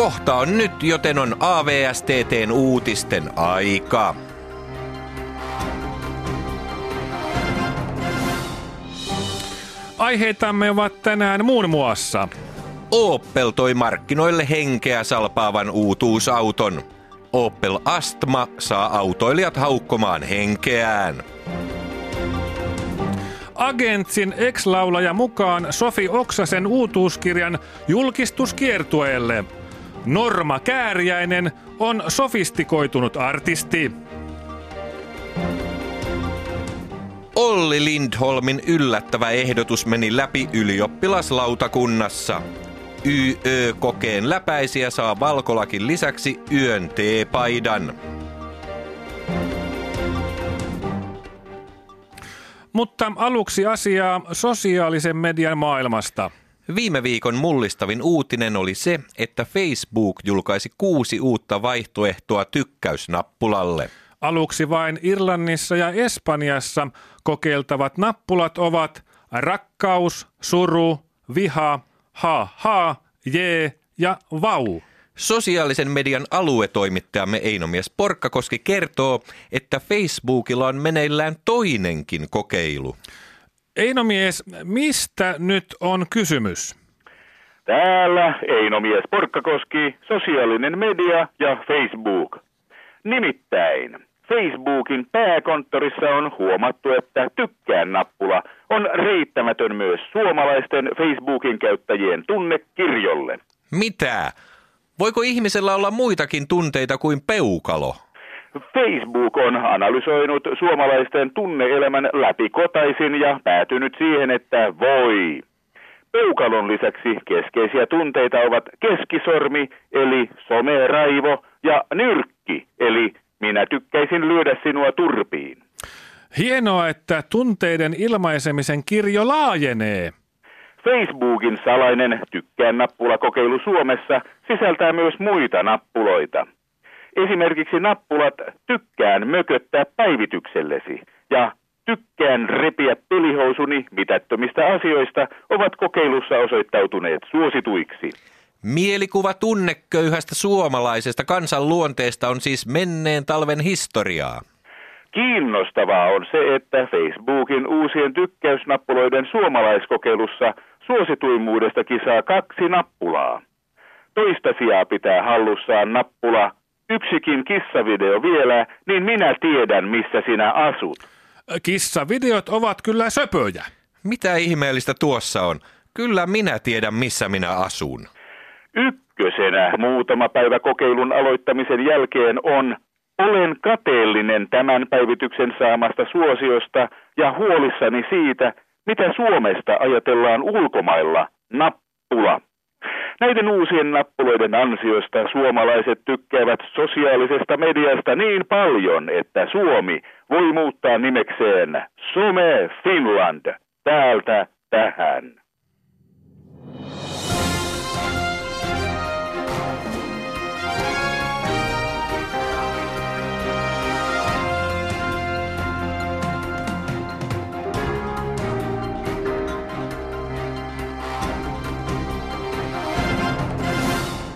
Kohta on nyt, joten on AVSTTn uutisten aika. Aiheitamme ovat tänään muun muassa. Opel toi markkinoille henkeä salpaavan uutuusauton. Opel Astma saa autoilijat haukkomaan henkeään. Agentsin ex-laulaja mukaan Sofi Oksasen uutuuskirjan julkistuskiertueelle. Norma Kääriäinen on sofistikoitunut artisti. Olli Lindholmin yllättävä ehdotus meni läpi ylioppilaslautakunnassa. YÖ-kokeen läpäisiä saa Valkolakin lisäksi yön teepaidan. Mutta aluksi asiaa sosiaalisen median maailmasta. Viime viikon mullistavin uutinen oli se, että Facebook julkaisi kuusi uutta vaihtoehtoa tykkäysnappulalle. Aluksi vain Irlannissa ja Espanjassa kokeiltavat nappulat ovat rakkaus, suru, viha, ha ha, jee ja vau. Sosiaalisen median aluetoimittajamme Einomies Porkkakoski kertoo, että Facebookilla on meneillään toinenkin kokeilu. Einomies, mistä nyt on kysymys? Täällä Einomies Porkkakoski, sosiaalinen media ja Facebook. Nimittäin Facebookin pääkonttorissa on huomattu, että tykkään-nappula on riittämätön myös suomalaisten Facebookin käyttäjien tunnekirjolle. Mitä? Voiko ihmisellä olla muitakin tunteita kuin peukalo? Facebook on analysoinut suomalaisten tunneelämän läpikotaisin ja päätynyt siihen, että voi. Peukalon lisäksi keskeisiä tunteita ovat keskisormi eli someraivo ja nyrkki eli minä tykkäisin lyödä sinua turpiin. Hienoa, että tunteiden ilmaisemisen kirjo laajenee. Facebookin salainen tykkään nappulakokeilu Suomessa sisältää myös muita nappuloita. Esimerkiksi nappulat tykkään mököttää päivityksellesi ja tykkään repiä pelihousuni mitättömistä asioista ovat kokeilussa osoittautuneet suosituiksi. Mielikuva tunneköyhästä suomalaisesta kansanluonteesta on siis menneen talven historiaa. Kiinnostavaa on se, että Facebookin uusien tykkäysnappuloiden suomalaiskokeilussa suosituimmuudesta kisaa kaksi nappulaa. Toista sijaa pitää hallussaan nappula Yksikin kissavideo vielä, niin minä tiedän, missä sinä asut. Kissavideot ovat kyllä söpöjä. Mitä ihmeellistä tuossa on? Kyllä minä tiedän, missä minä asun. Ykkösenä muutama päivä kokeilun aloittamisen jälkeen on olen kateellinen tämän päivityksen saamasta suosiosta ja huolissani siitä, mitä Suomesta ajatellaan ulkomailla. Nappula. Näiden uusien nappuloiden ansiosta suomalaiset tykkäävät sosiaalisesta mediasta niin paljon, että Suomi voi muuttaa nimekseen Some Finland täältä tähän.